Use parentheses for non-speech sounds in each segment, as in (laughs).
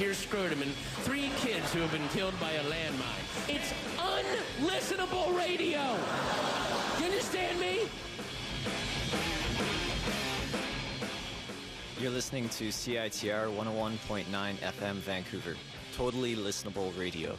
Pierce Scrotum and three kids who have been killed by a landmine. It's unlistenable radio. You understand me? You're listening to CITR 101.9 FM Vancouver. Totally listenable radio.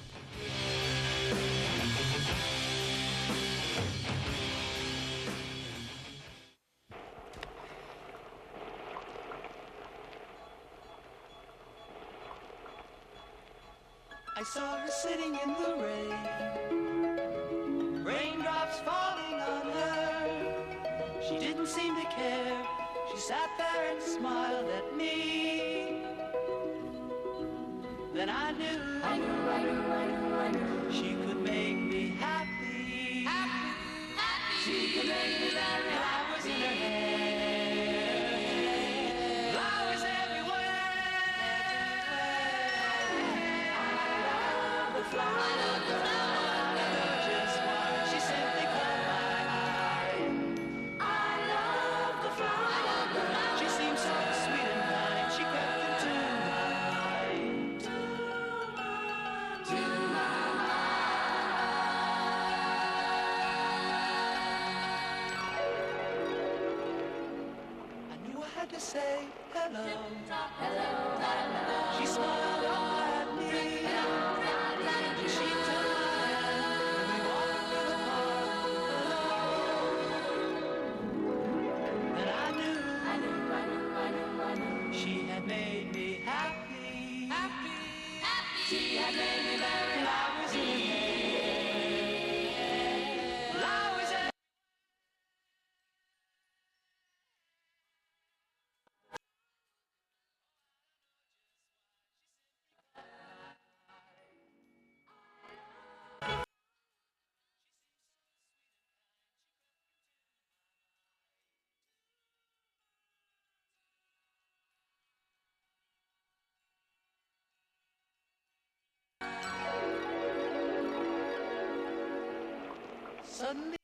미쳤네.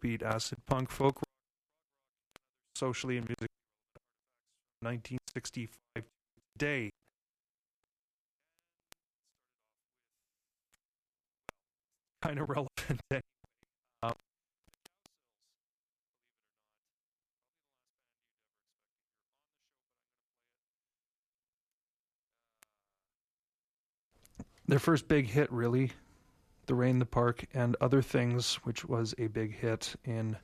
Beat acid punk folk rock, socially and musically 1965 today kind of relevant (laughs) anyway. Um, their first big hit really the rain the park and other things which was a big hit in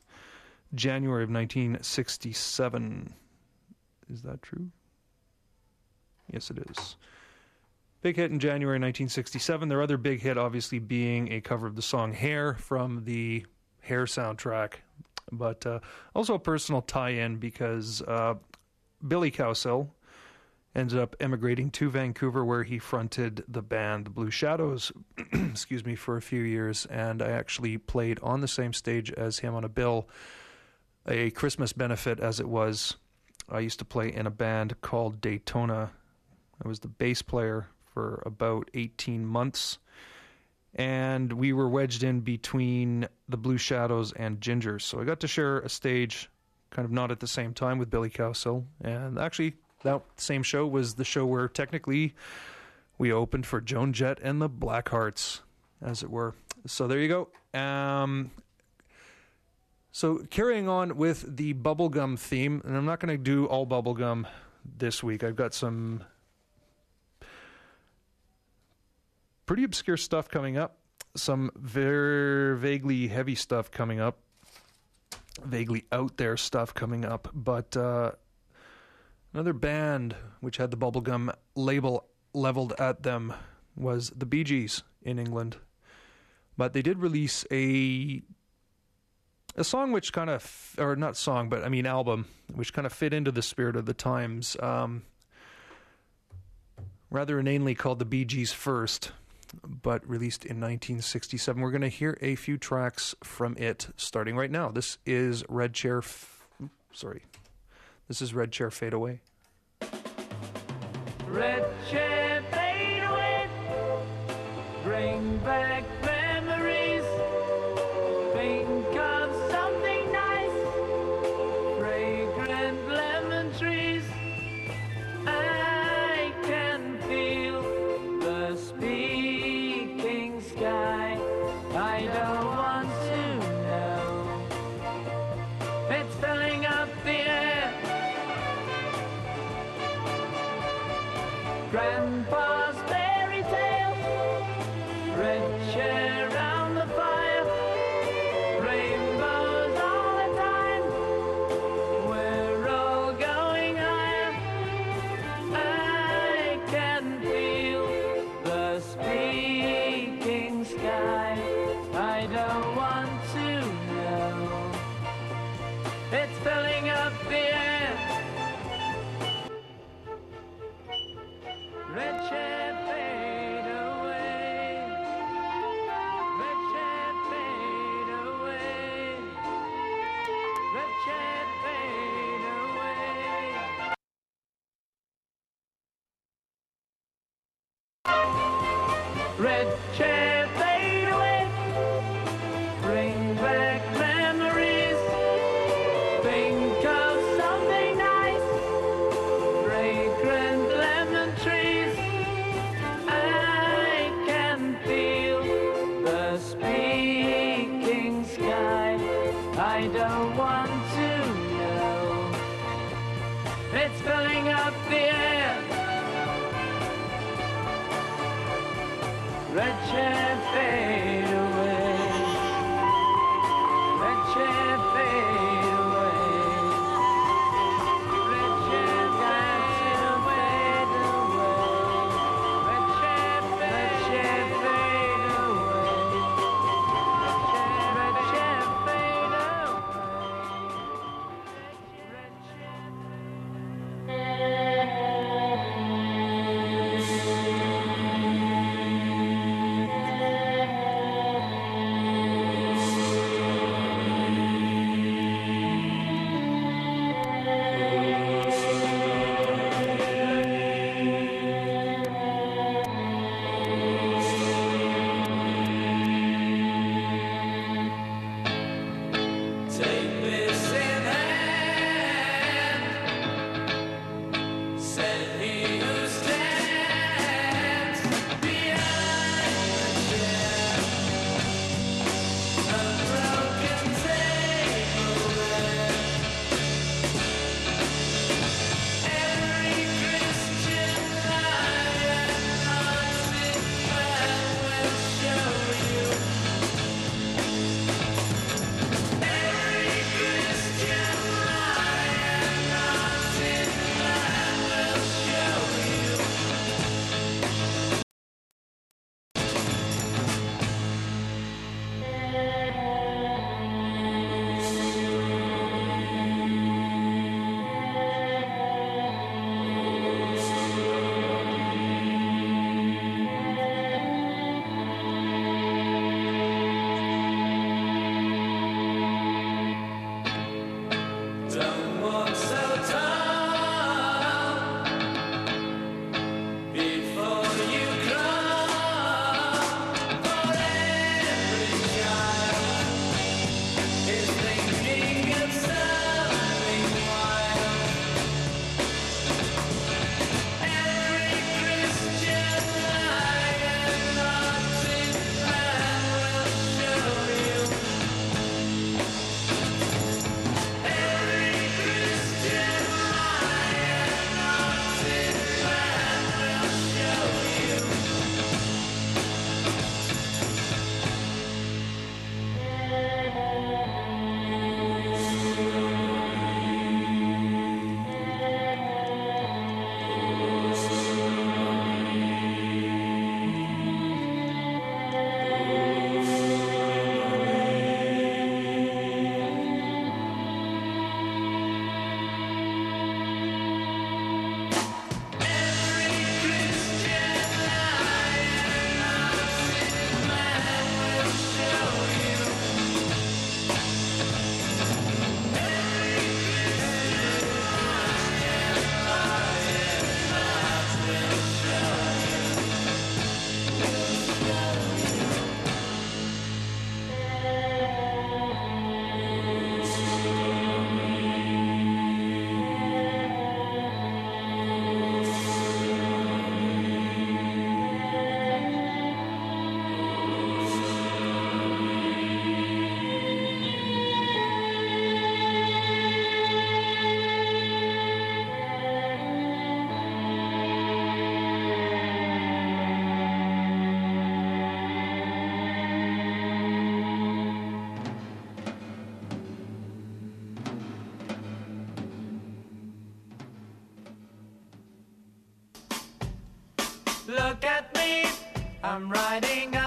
january of 1967 is that true? Yes it is. Big hit in january 1967 their other big hit obviously being a cover of the song hair from the hair soundtrack. But uh, also a personal tie-in because uh, billy cowsill ended up emigrating to Vancouver, where he fronted the band Blue Shadows, (clears throat) excuse me, for a few years. And I actually played on the same stage as him on a bill, a Christmas benefit as it was. I used to play in a band called Daytona. I was the bass player for about 18 months. And we were wedged in between the Blue Shadows and Gingers. So I got to share a stage kind of not at the same time with Billy Cowsill. And actually, that same show was the show where technically we opened for Joan Jett and the Blackhearts, as it were. So there you go. Um, so carrying on with the bubblegum theme, and I'm not going to do all bubblegum this week. I've got some pretty obscure stuff coming up, some very vaguely heavy stuff coming up, vaguely out there stuff coming up, but uh, another band which had the bubblegum label leveled at them was the Bee Gees in England. But they did release a a song which kind of or not song but i mean album which kind of fit into the spirit of the times um, rather inanely called the bee gees first but released in 1967 we're going to hear a few tracks from it starting right now this is red chair f- sorry this is red chair fade away Red chair fade away, bring back I'm riding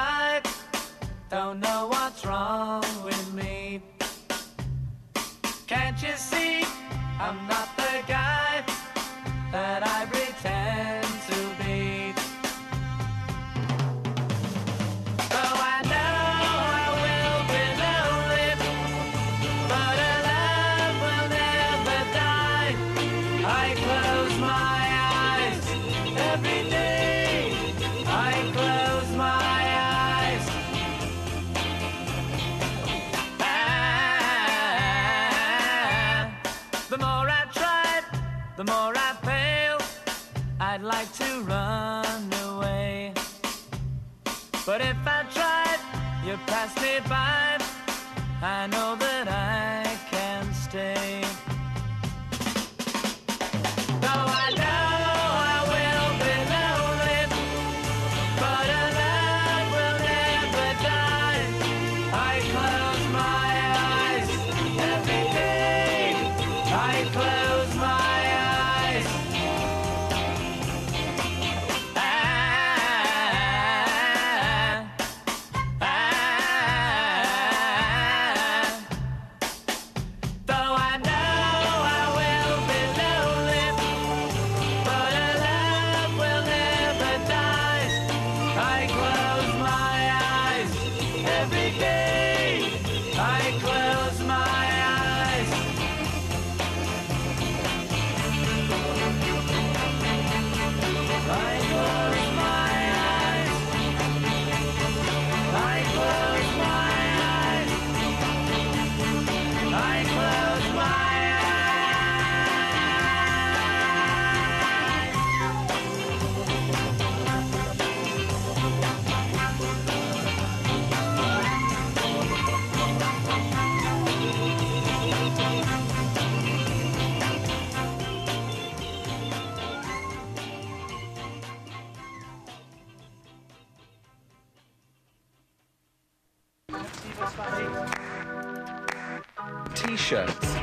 T-shirts,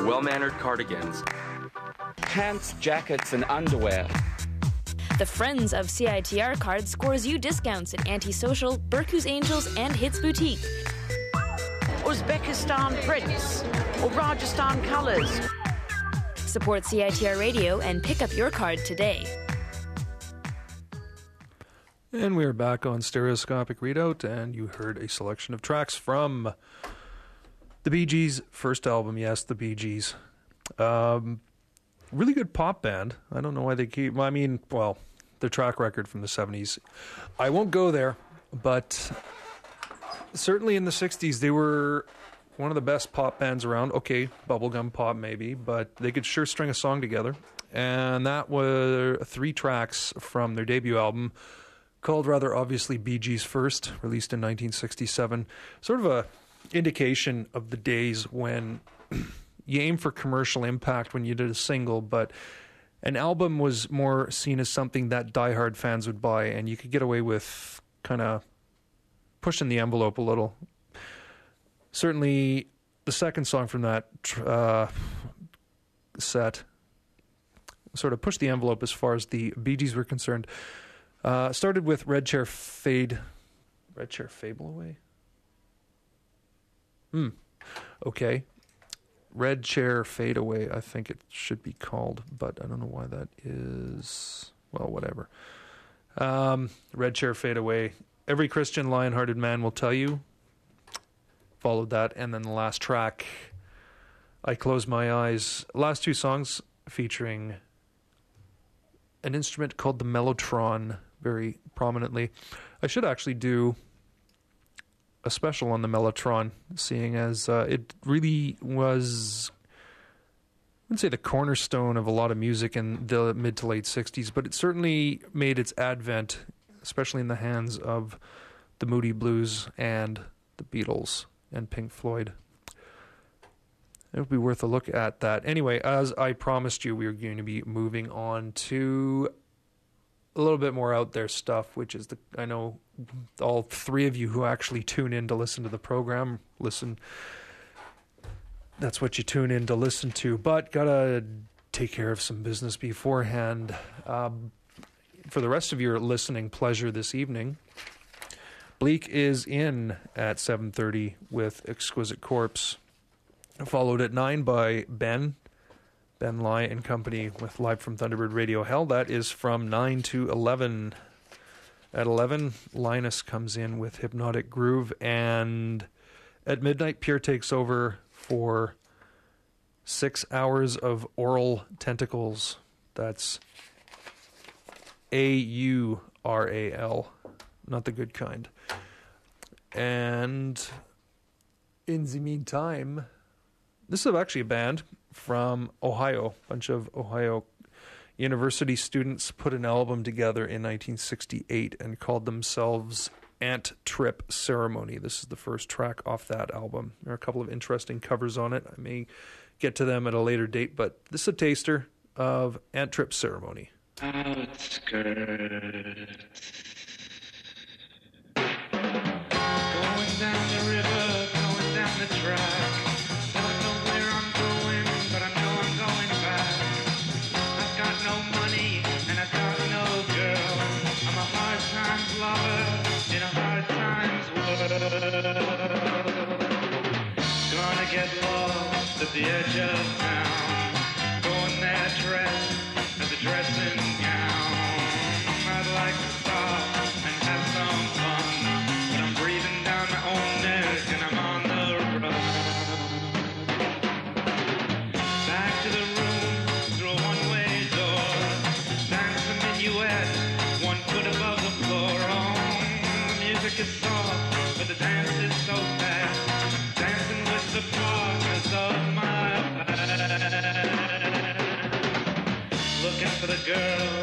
well-mannered cardigans, pants, jackets, and underwear. The Friends of CITR card scores you discounts at Antisocial, Berkou's Angels, and Hits Boutique. Uzbekistan prints or Rajasthan colours. Support CITR Radio and pick up your card today. And we are back on Stereoscopic Readout, and you heard a selection of tracks from the Bee Gees' first album. Yes, the Bee Gees. Um, really good pop band. I don't know why they keep. I mean, well, their track record from the 70s. I won't go there, but certainly in the 60s, they were one of the best pop bands around. Okay, bubblegum pop maybe, but they could sure string a song together. And that were three tracks from their debut album called rather obviously Bee Gees First, released in 1967. Sort of a indication of the days when you aim for commercial impact when you did a single, but an album was more seen as something that diehard fans would buy, and you could get away with kind of pushing the envelope a little. Certainly, the second song from that uh, set sort of pushed the envelope as far as the Bee Gees were concerned. Uh, started with Red Chair Fade. Red Chair Fable Away? Hmm. Okay. Red Chair Fade Away, I think it should be called, but I don't know why that is. Well, whatever. Um, Red Chair Fade Away. Every Christian lion hearted man will tell you. Followed that, and then the last track, I Close My Eyes. Last two songs featuring an instrument called the mellotron very prominently. I should actually do a special on the mellotron, seeing as uh, it really was, I wouldn't say the cornerstone of a lot of music in the mid to late 60s, but it certainly made its advent, especially in the hands of the Moody Blues and the Beatles and Pink Floyd. It would be worth a look at that. Anyway, as I promised you, we are going to be moving on to a little bit more out there stuff, which is the I know all three of you who actually tune in to listen to the program listen. That's what you tune in to listen to, but gotta take care of some business beforehand. Um, for the rest of your listening pleasure this evening, Bleak is in at 7:30 with Exquisite Corpse, followed at 9 by Ben Ben Lai and Company with Live from Thunderbird Radio Hell. That is from 9 to 11. At 11, Linus comes in with Hypnotic Groove, and at midnight, Pierre takes over for six hours of Aural Tentacles. That's A U R A L, not the good kind. And in the meantime, this is actually a band from Ohio. A bunch of Ohio university students put an album together in 1968 and called themselves Ant Trip Ceremony. This is the first track off that album. There are a couple of interesting covers on it. I may get to them at a later date, but this is a taster of Ant Trip Ceremony. Going down the river, going down the. Girl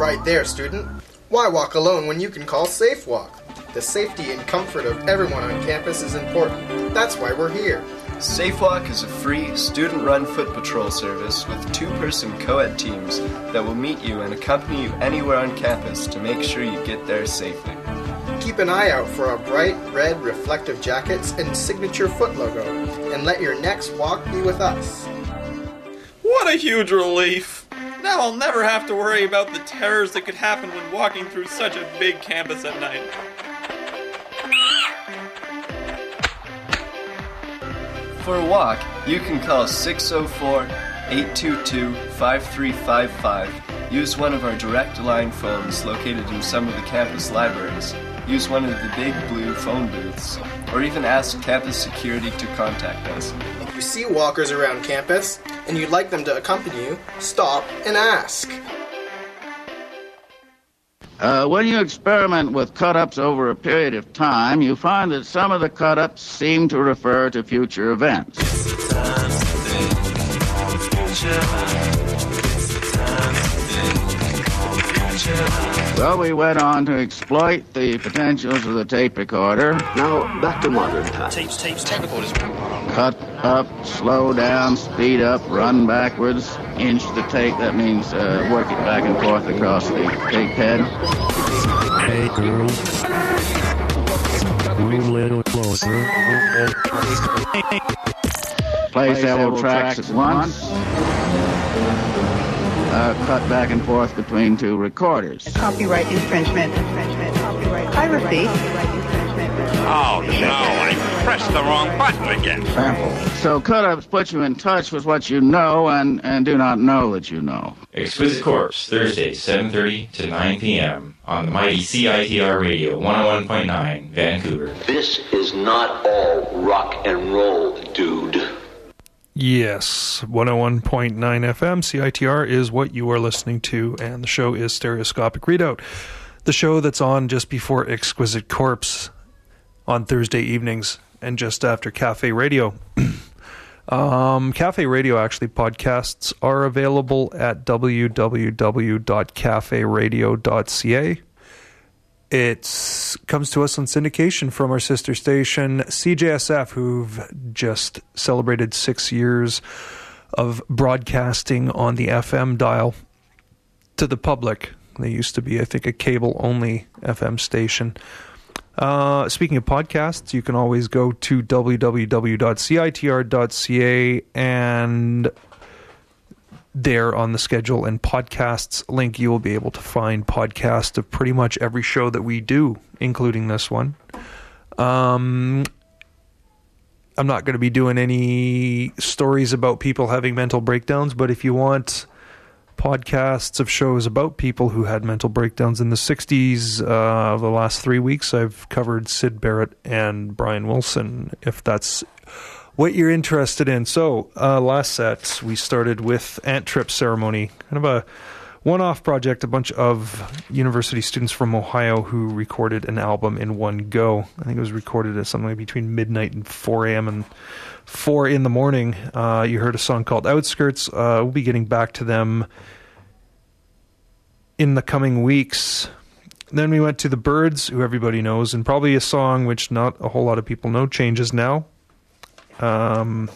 right there, student. Why walk alone when you can call SafeWalk? The safety and comfort of everyone on campus is important. That's why we're here. SafeWalk is a free, student run foot patrol service with two person co ed teams that will meet you and accompany you anywhere on campus to make sure you get there safely. Keep an eye out for our bright red reflective jackets and signature foot logo, and let your next walk be with us. What a huge relief. Now I'll never have to worry about the terrors that could happen when walking through such a big campus at night. For a walk, you can call 604 822 5355, use one of our direct line phones located in some of the campus libraries, use one of the big blue phone booths, or even ask campus security to contact us. If you see walkers around campus and you'd like them to accompany you, stop and ask. Uh, when you experiment with cut-ups over a period of time, you find that some of the cut-ups seem to refer to future events. Well, we went on to exploit the potentials of the tape recorder. Now, back to modern times. Tapes, tapes, tape recorders. Cut up, slow down, speed up, run backwards, inch the tape. That means uh, work it back and forth across the tape head. Hey girl. Move a little closer. Play several tracks at once. Uh, cut back and forth between two recorders. Copyright infringement. Piracy. Oh no, I pressed the wrong button again. Sample. So cut-ups put you in touch with what you know and, and do not know that you know. Exquisite Corpse, Thursday, 7.30 to 9 p.m. on the mighty CITR Radio 101.9, Vancouver. This is not all rock and roll, dude. Yes, 101.9 FM CITR is what you are listening to, and the show is Stereoscopic Readout, the show that's on just before Exquisite Corpse on Thursday evenings and just after Cafe Radio. (clears throat) um, Cafe Radio actually podcasts are available at www.caferadio.ca. It comes to us on syndication from our sister station CJSF, who've just celebrated six years of broadcasting on the FM dial to the public. They used to be, I think, a cable only FM station. Uh, speaking of podcasts, you can always go to www.citr.ca and there on the schedule and podcasts link, you will be able to find podcasts of pretty much every show that we do, including this one. Um, I'm not going to be doing any stories about people having mental breakdowns, but if you want podcasts of shows about people who had mental breakdowns in the 60s, uh, the last three weeks, I've covered Syd Barrett and Brian Wilson, if that's what you're interested in. So, uh, last set, we started with Ant Trip Ceremony, kind of a one off project, a bunch of university students from Ohio who recorded an album in one go. I think it was recorded at something between midnight and 4 a.m. and 4 in the morning. Uh, you heard a song called Outskirts. Uh, we'll be getting back to them in the coming weeks. Then we went to The Byrds, who everybody knows, and probably a song which not a whole lot of people know, Changes Now. Um,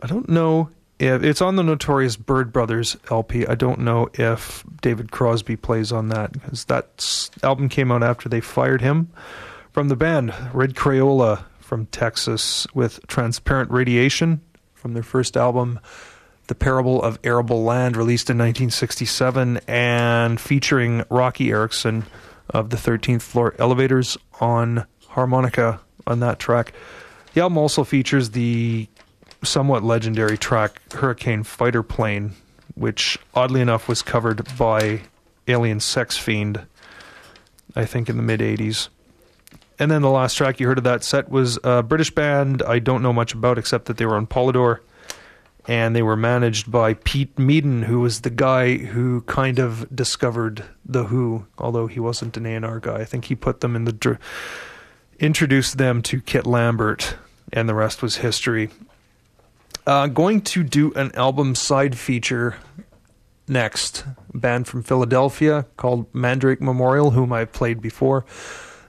I don't know if it's on the Notorious Byrd Brothers LP. I don't know if David Crosby plays on that because that album came out after they fired him from the band. Red Crayola from Texas with Transparent Radiation from their first album, The Parable of Arable Land, released in 1967, and featuring Roky Erickson of the 13th Floor Elevators on harmonica on that track. The album also features the somewhat legendary track Hurricane Fighter Plane, which oddly enough was covered by Alien Sex Fiend, I think in the mid 80s. And then the last track you heard of that set was a British band I don't know much about except that they were on Polydor and they were managed by Pete Meaden, who was the guy who kind of discovered the Who, although he wasn't an A&R guy. I think he put them in the dr- introduced them to Kit Lambert, and the rest was history. Uh, going to do an album side feature next. Band from Philadelphia called Mandrake Memorial, whom I've played before.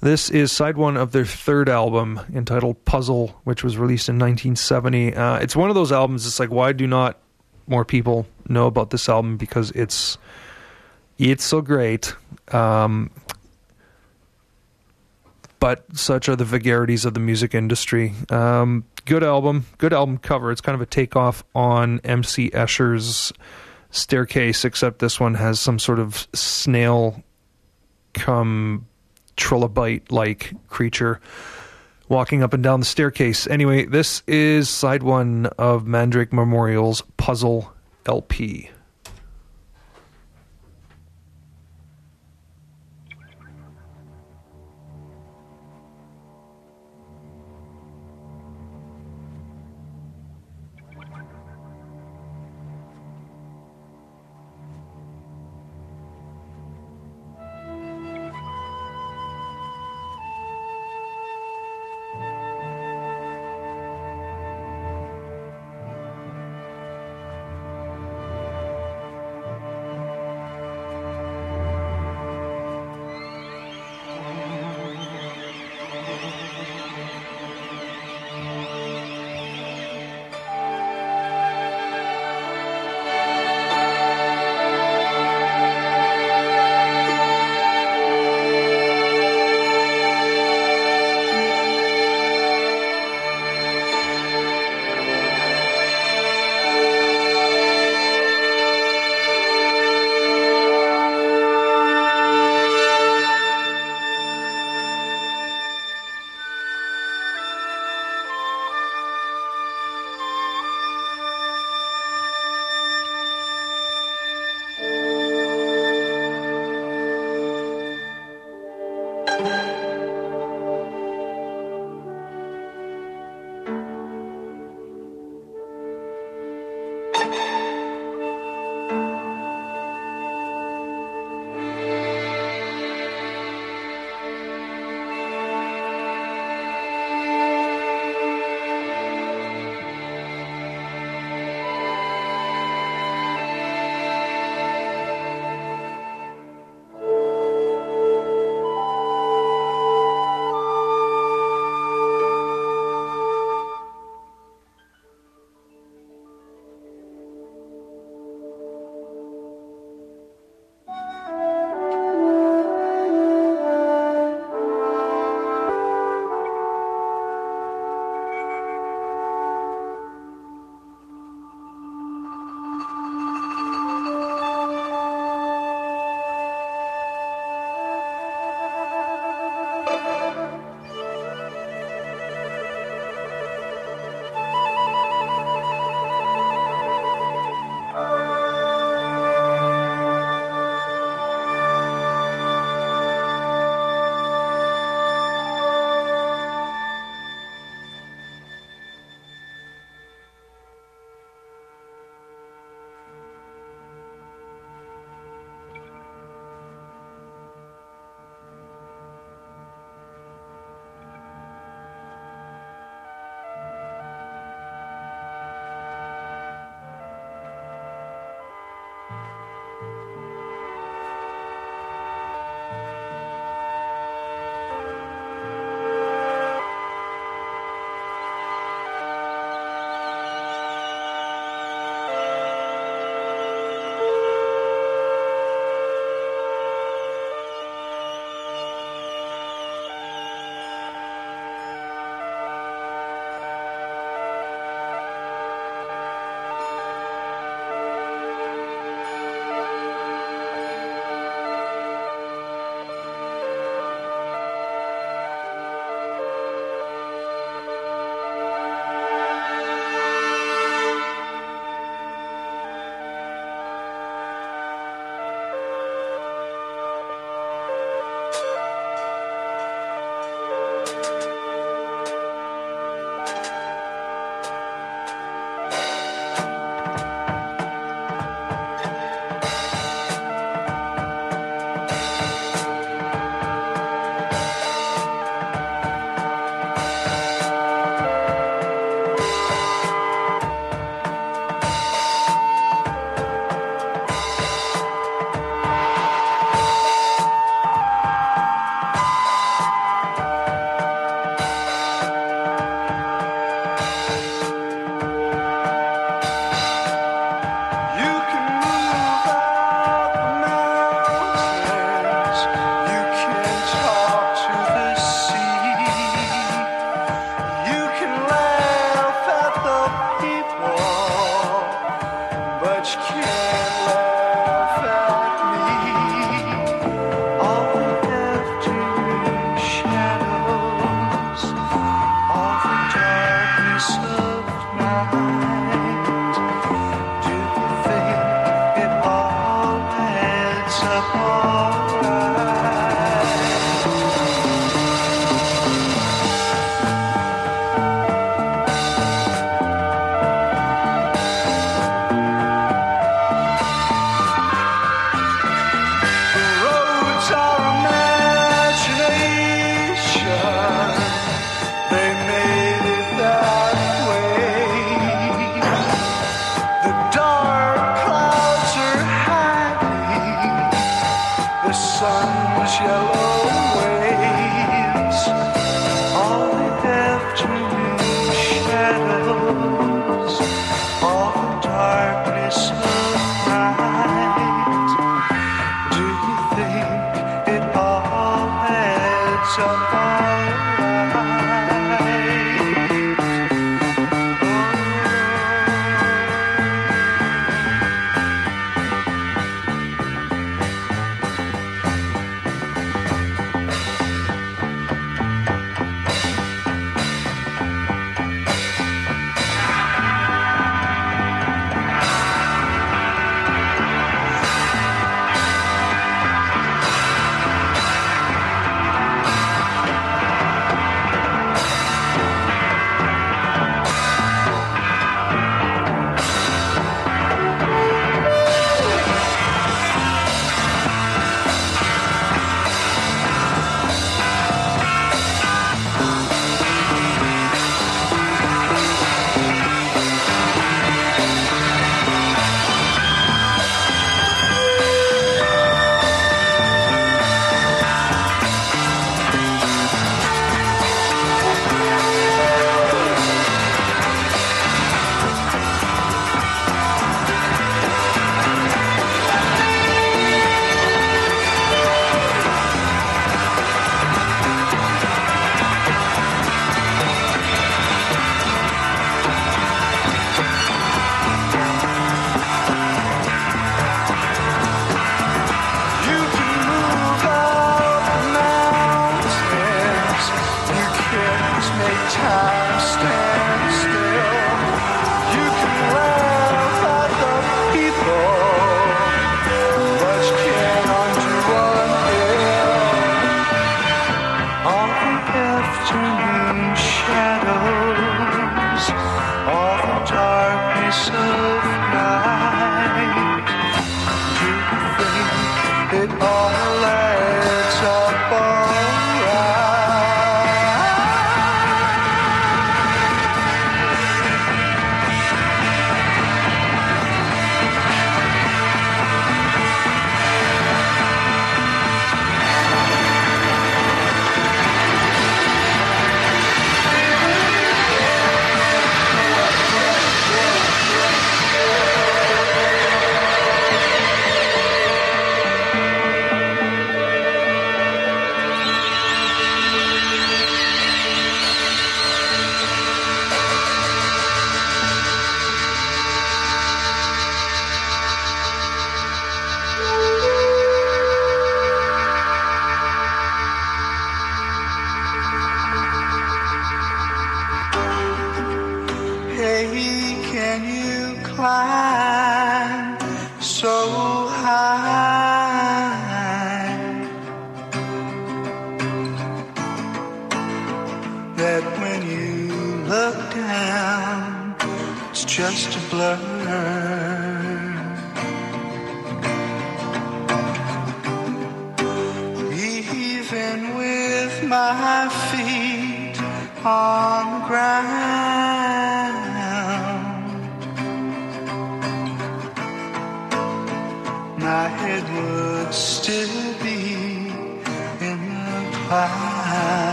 This is side one of their third album entitled Puzzle, which was released in 1970. Uh, it's one of those albums. It's like, why do not more people know about this album? Because it's it's so great. Um, but such are the vagaries of the music industry. Um, good album, good album cover. It's kind of a takeoff on MC Escher's Staircase, except this one has some sort of snail come trilobite like creature walking up and down the staircase. Anyway, this is side one of Mandrake Memorial's Puzzle LP. much can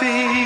my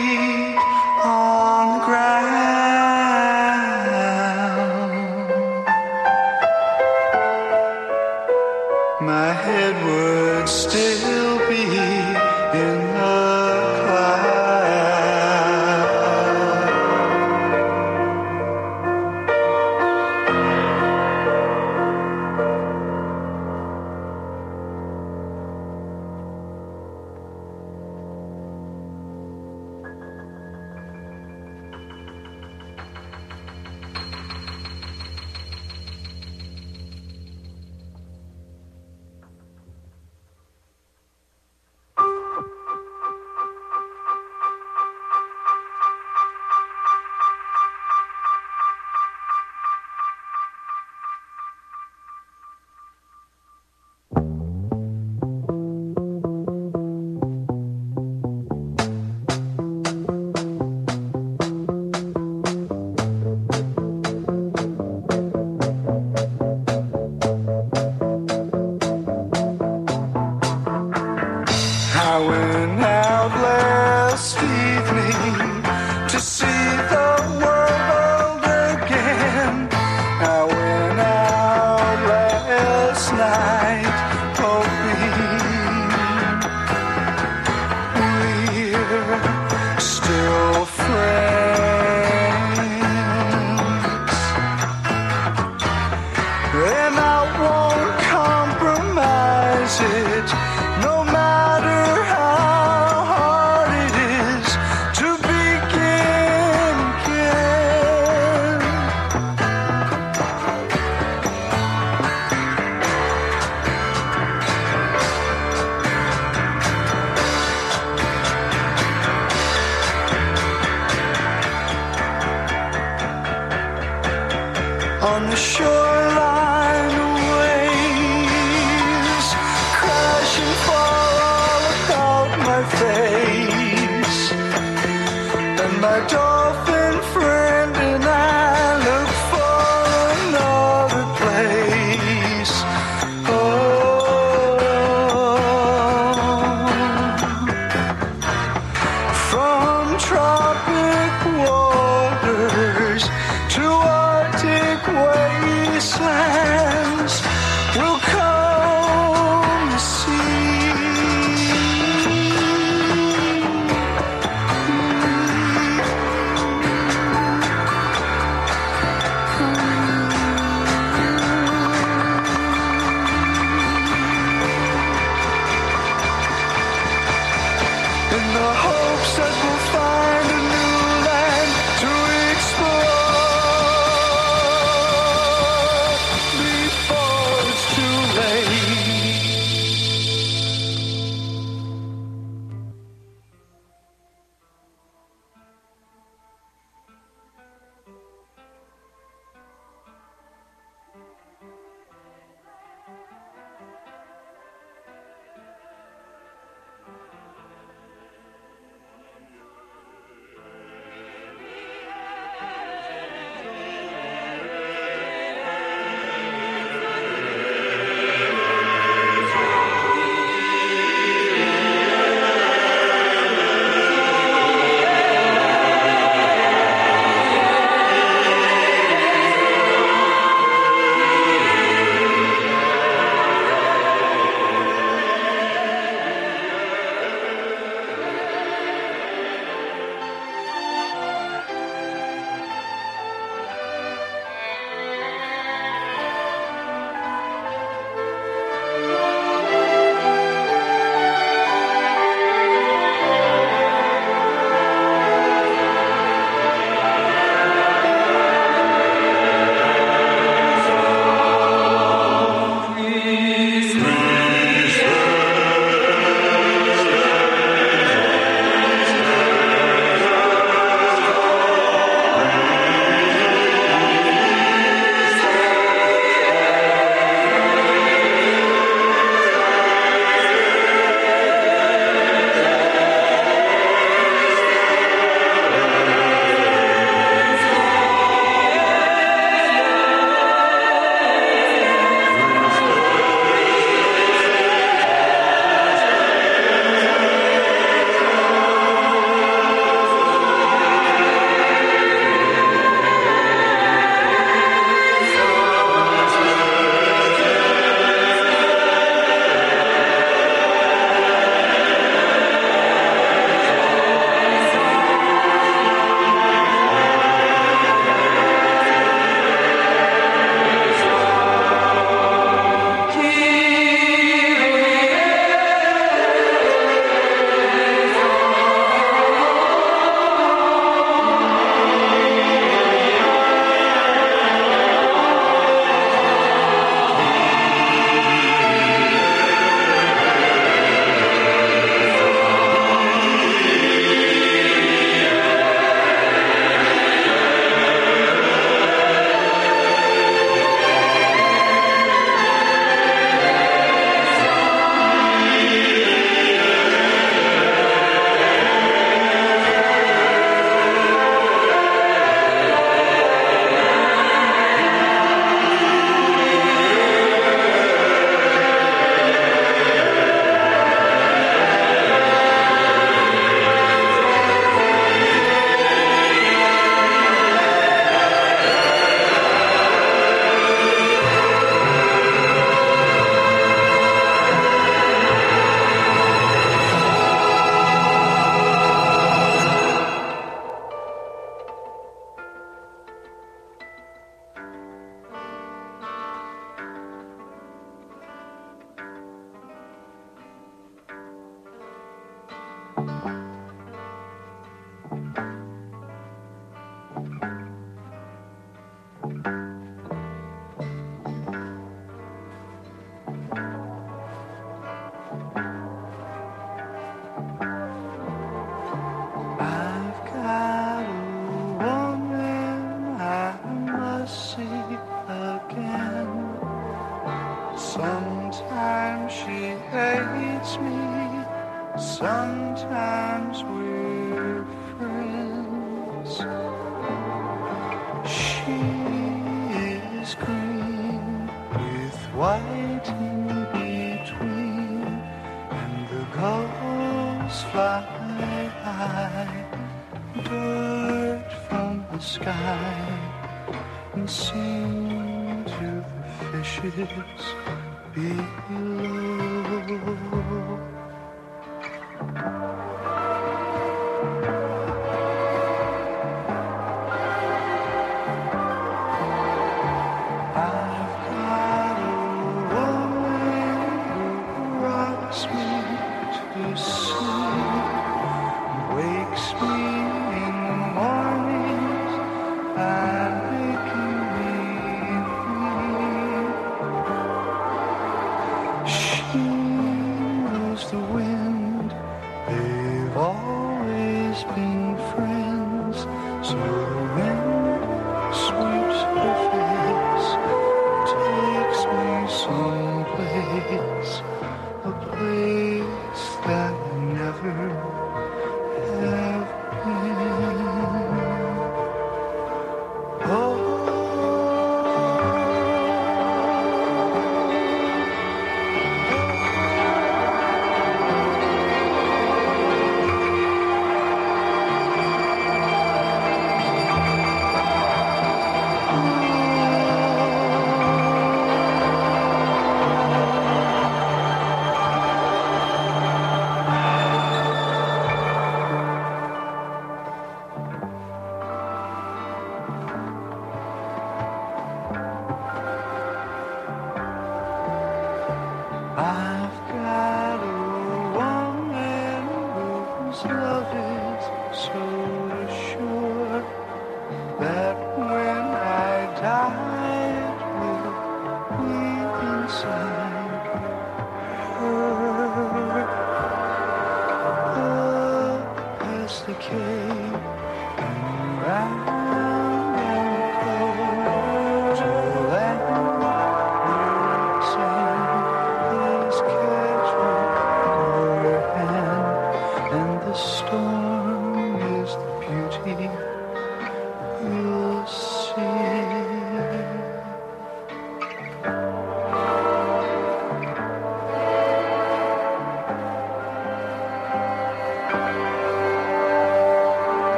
so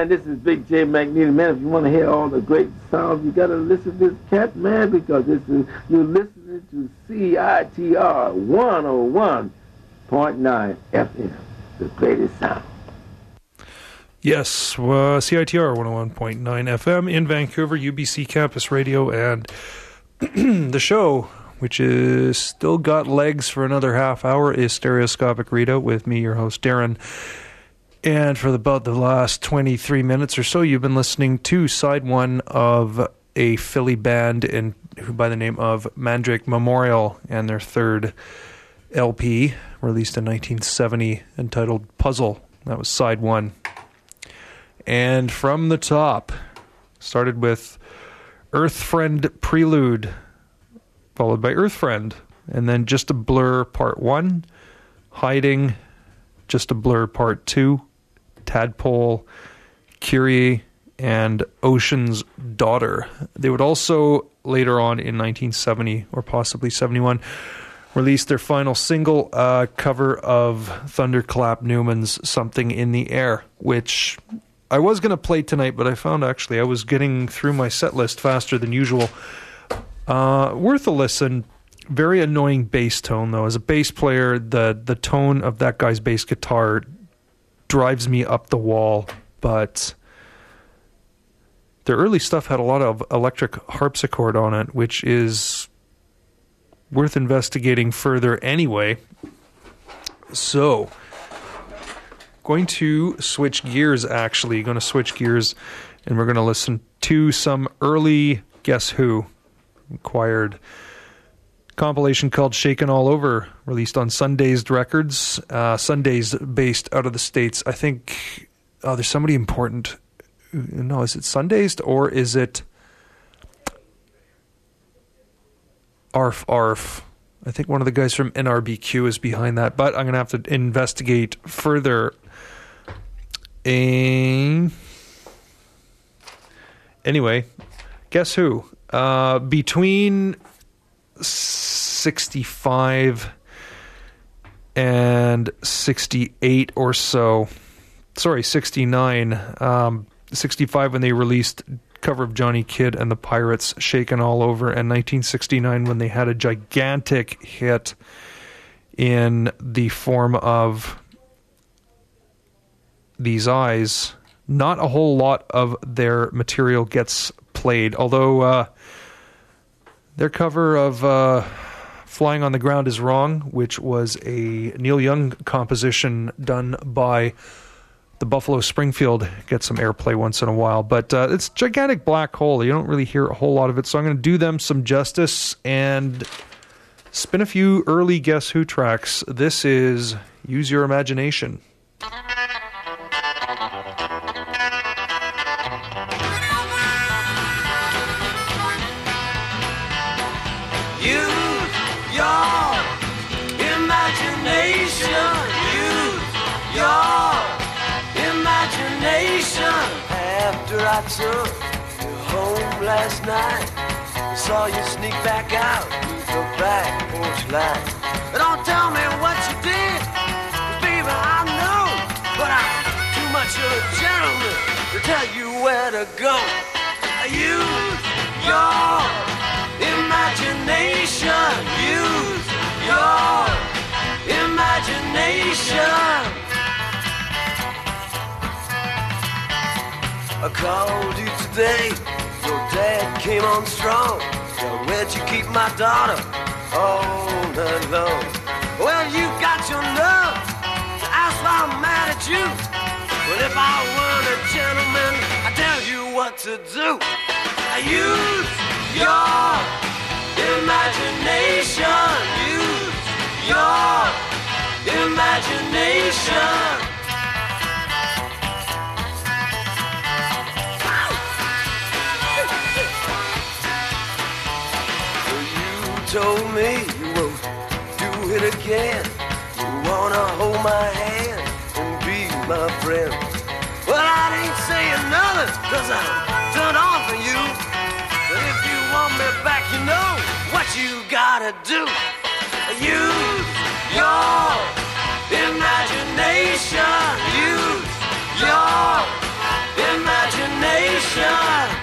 man, this is Big Jay McNeely. Man, if you want to hear all the great sounds, you gotta listen to this cat, man, because this is you're listening to CITR 101.9 FM, the greatest sound. Yes, uh, CITR 101.9 FM in Vancouver, UBC Campus Radio, and (clears throat) the show, which is still got legs for another half hour, is Stereoscopic Readout with me, your host, Darren. And for about the last 23 minutes or so, you've been listening to side one of a Philly band in, by the name of Mandrake Memorial and their third LP, released in 1970, entitled Puzzle. That was side one. And from the top, started with Earth Friend Prelude, followed by Earth Friend, and then Just a Blur Part 1, Hiding, Just a Blur Part 2, Tadpole, Curie, and Ocean's Daughter. They would also later on in 1970 or possibly 71 release their final single uh, cover of Thunderclap Newman's Something in the Air, which I was going to play tonight, but I found actually I was getting through my set list faster than usual. Uh, worth a listen. Very annoying bass tone, though. As a bass player, the the tone of that guy's bass guitar drives me up the wall. But their early stuff had a lot of electric harpsichord on it, which is worth investigating further anyway. So, going to switch gears actually. Going to switch gears and we're going to listen to some early Guess Who acquired compilation called Shakin' All Over, released on Sundazed Records. Uh, Sundazed, based out of the States. I think oh, there's somebody important. No, is it Sundazed or is it ARF ARF? I think one of the guys from NRBQ is behind that, but I'm going to have to investigate further. And anyway, guess who? Uh, between 65 and 68 or so. Sorry, 69. Um, 65 when they released cover of Johnny Kidd and the Pirates Shakin' All Over, and 1969 when they had a gigantic hit in the form of These Eyes. Not a whole lot of their material gets played, although uh, their cover of uh, Flying on the Ground is Wrong, which was a Neil Young composition done by the Buffalo Springfield gets some airplay once in a while, but uh, it's gigantic black hole. You don't really hear a whole lot of it, so I'm going to do them some justice and spin a few early Guess Who tracks. This is Use Your Imagination. I took you home last night, I saw you sneak back out the back porch light. Don't tell me what you did, baby I know, but I'm too much of a gentleman to tell you where to go. Use your I called you today. Your dad came on strong. Well, where'd you keep my daughter all long? Well, you got your nerve to ask why I'm mad at you. Well, if I weren't a gentleman, I'd tell you what to do. Use your imagination. Use your imagination. Told me you won't do it again. You wanna hold my hand and be my friend. Well, I ain't saying nothing, cause I'm done off for you. But if you want me back, you know what you gotta do. Use your imagination. Use your imagination.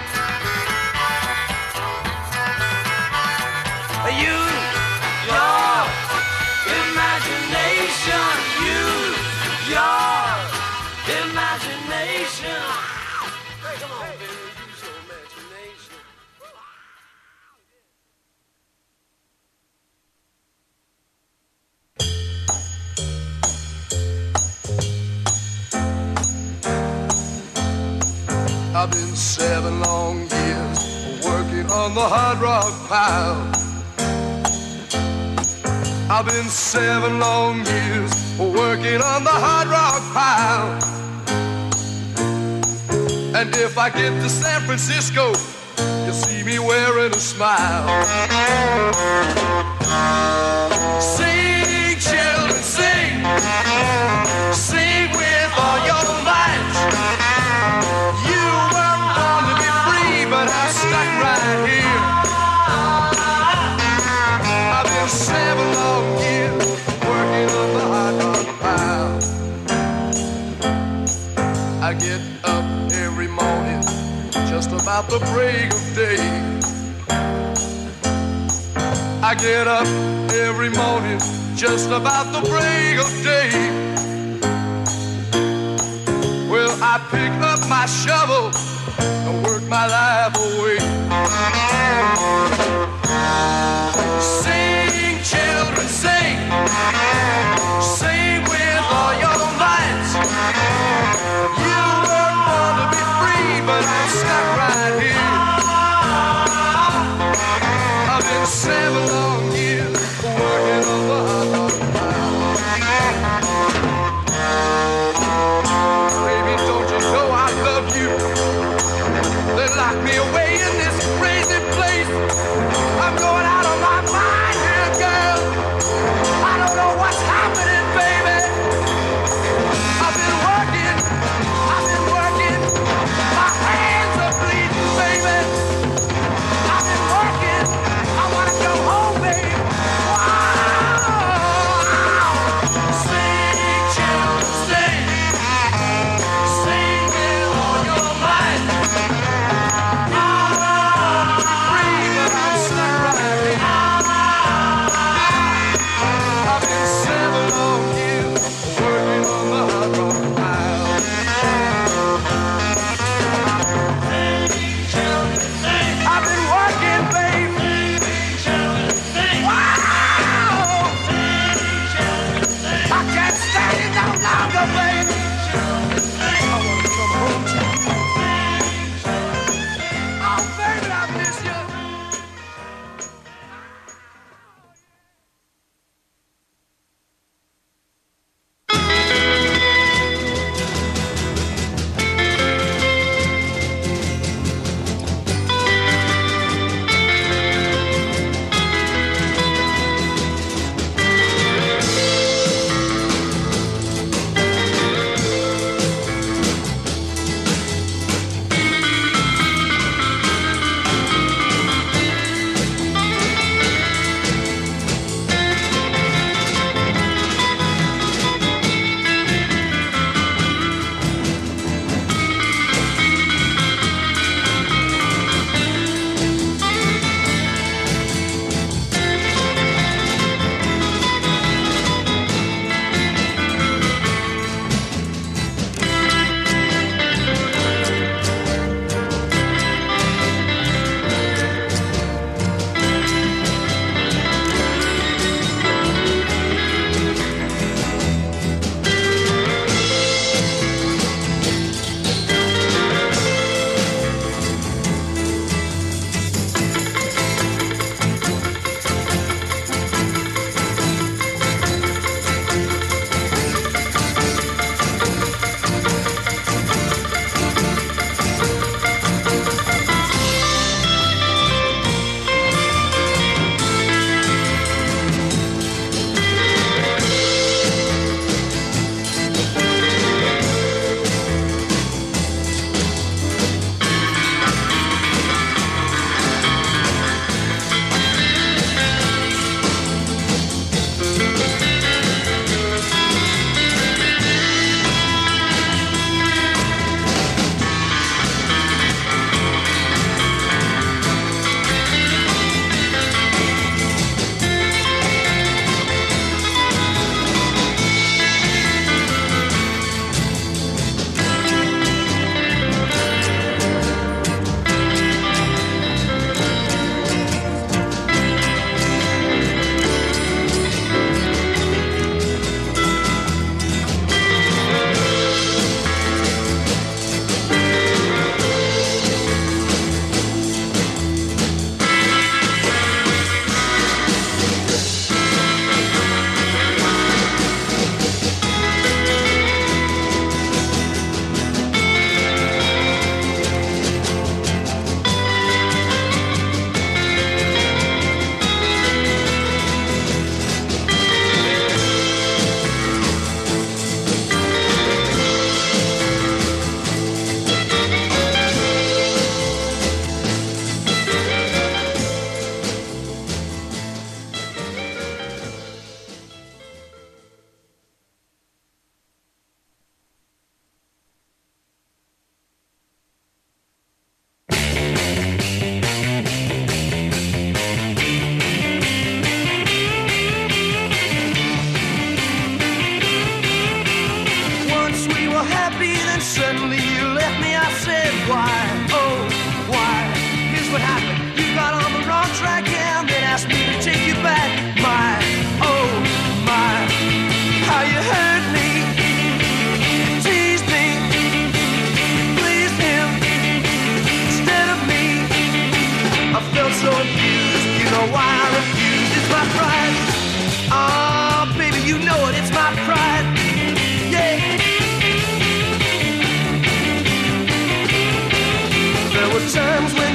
I've been seven long years working on the hard rock pile. I've been seven long years working on the hard rock pile. And if I get to San Francisco, you'll see me wearing a smile. Sing, children, sing. About the break of day. I get up every morning just about the break of day. Well, I pick up my shovel and work my life away. Times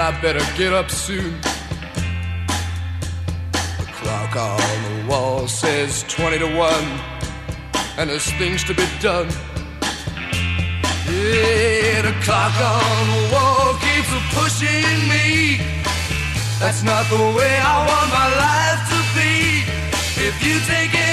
I better get up soon. The clock on the wall says 20 to 1. And there's things to be done. Yeah, the clock on the wall keeps pushing me. That's not the way I want my life to be. If you take any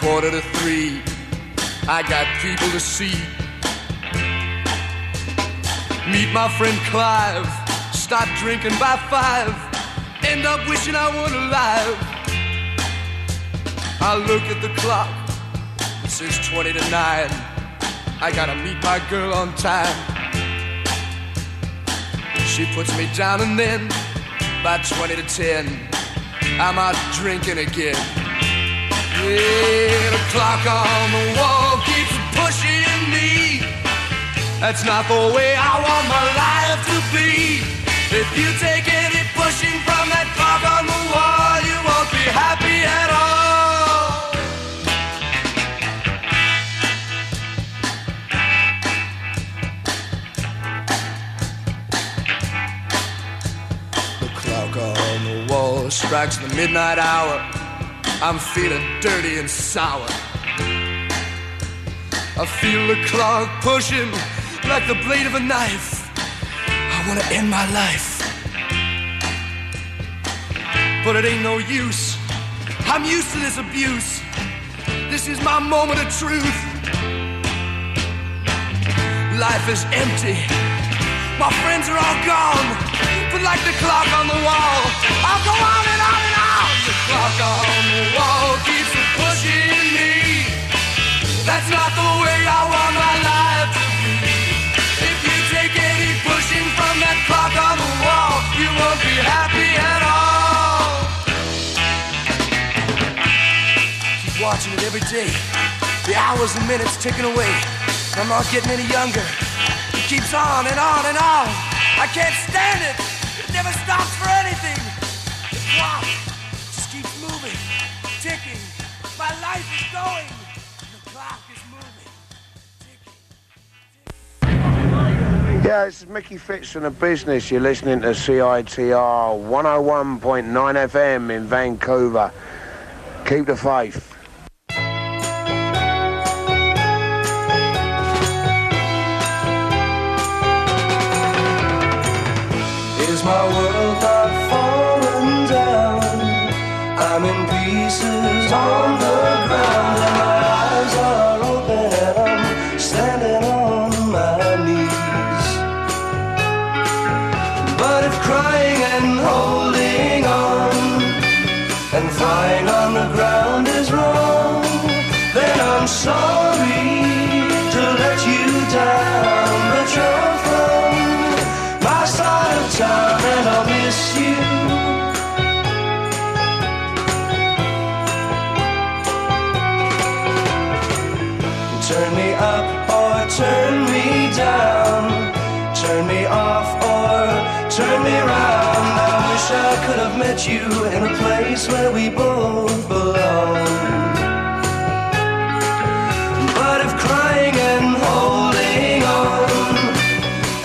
quarter to three. I got people to see. Meet my friend Clive. Stop drinking by five. End up wishing I weren't alive. I look at the clock. It says 20 to 9. I gotta meet my girl on time. She puts me down and then by 20 to 10, I'm out drinking again. Yeah, the clock on the wall keeps pushing me. That's not the way I want my life to be. If you take any pushing from that clock on the wall, you won't be happy at all. The clock on the wall strikes the midnight hour. I'm feeling dirty and sour. I feel the clock pushing like the blade of a knife. I wanna end my life. But it ain't no use. I'm used to this abuse. This is my moment of truth. Life is empty. My friends are all gone. But like the clock on the wall, I'll go on clock on the wall keeps pushing me. That's not the way I want my life to be. If you take any pushing from that clock on the wall, you won't be happy at all. Keep watching it every day. The hours and minutes ticking away. I'm not getting any younger. It keeps on and on and on. I can't stand it. It never stops for anything. Going. The clock is moving. Yeah, this is Micky Fitz from the business. You're listening to CITR 101.9 FM in Vancouver. Keep the faith. Is my world not falling down? I'm in pieces on the ground, and my eyes are open, and I'm standing on my knees. But if crying and holding on and flying on the ground is wrong, then I'm sorry met you in a place where we both belong. But if crying and holding on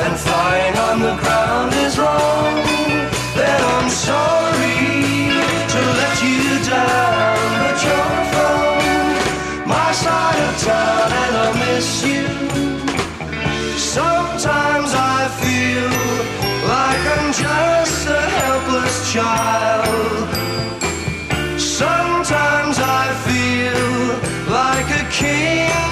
and flying on the ground is wrong, then I'm sorry to let you down. But you're from my side of town and I miss you. Sometimes I feel like I'm just a helpless child. King.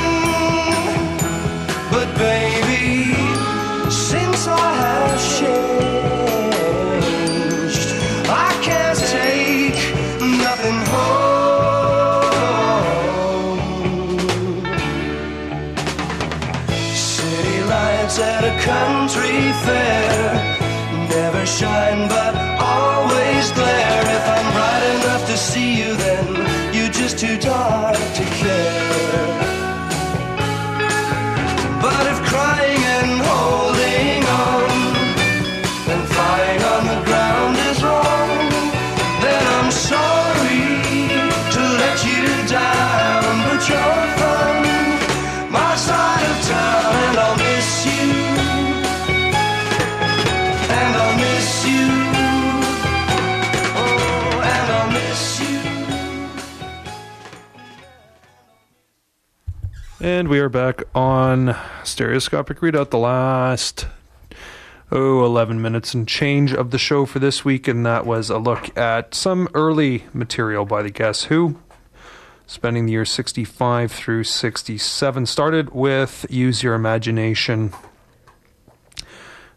We are back on Stereoscopic Readout, the last, oh, 11 minutes and change of the show for this week. And that was a look at some early material by the Guess Who, spending the year 65 through 67. Started with Use Your Imagination.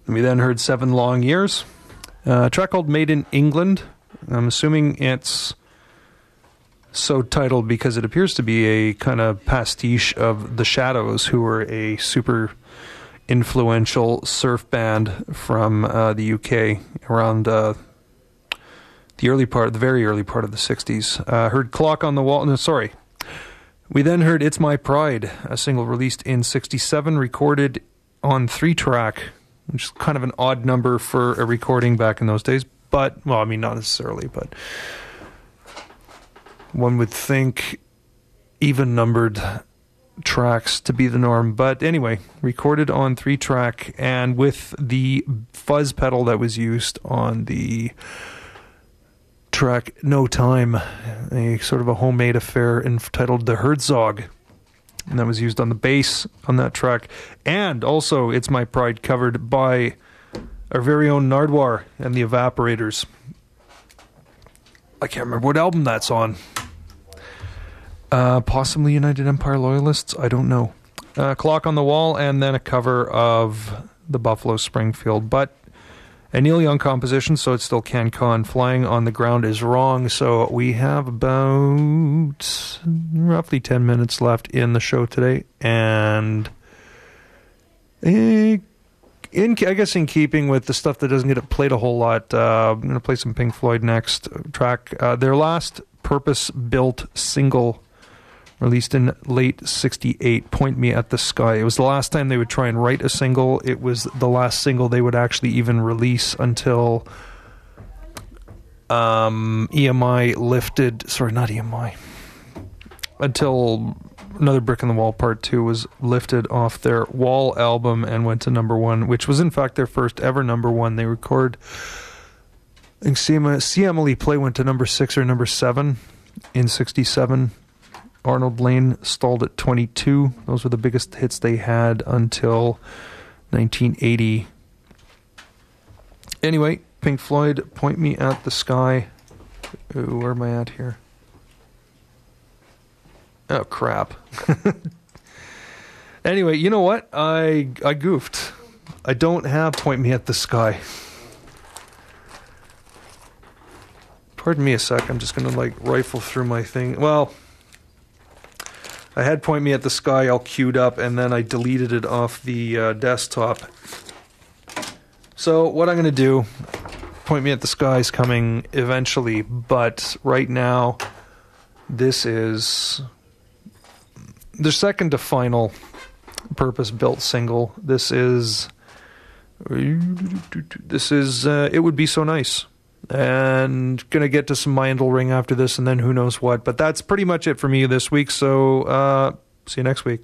And we then heard Seven Long Years, a track called Made in England. I'm assuming it's so titled because it appears to be a kind of pastiche of The Shadows, who were a super influential surf band from uh, the UK around uh, the early part, the very early part of the 60s. Uh, heard Clock on the Wall. No, sorry. We then heard It's My Pride, a single released in 67, recorded on three track, which is kind of an odd number for a recording back in those days. But, well, I mean, not necessarily, but one would think even numbered tracks to be the norm. But anyway, recorded on three track and with the fuzz pedal that was used on the track No Time, a sort of a homemade affair entitled The Herzog. And that was used on the bass on that track. And also, It's My Pride covered by our very own Nardwuar and the Evaporators. I can't remember what album that's on. Uh, possibly United Empire Loyalists. I don't know. Uh, Clock on the Wall, and then a cover of the Buffalo Springfield. But a Neil Young composition, so it's still Can Con. Flying on the Ground is wrong. So we have about roughly 10 minutes left in the show today. And in, I guess in keeping with the stuff that doesn't get played a whole lot, uh, I'm going to play some Pink Floyd next track. Uh, their last purpose built single released in late 68 point me at the sky. It was the last time they would try and write a single. It was the last single they would actually even release until um, emi lifted sorry not emi until another brick in the wall part 2 was lifted off their wall album and went to number 1 which was in fact their first ever number 1 they record think see, Em- see Emily play went to number 6 or number 7 in 67 Arnold Layne stalled at 22. Those were the biggest hits they had until 1980. Anyway, Pink Floyd, Point Me at the Sky. Ooh, where am I at here? Oh, crap. (laughs) anyway, you know what? I I goofed. I don't have Point Me at the Sky. Pardon me a sec. I'm just going to like rifle through my thing. Well, I had Point Me at the Sky all queued up, and then I deleted it off the uh, desktop. So what I'm going to do, Point Me at the Sky is coming eventually, but right now, this is their second to final purpose-built single. This is this is uh, it would be so nice and gonna get to some mindle ring after this and then who knows what. But that's pretty much it for me this week so uh see you next week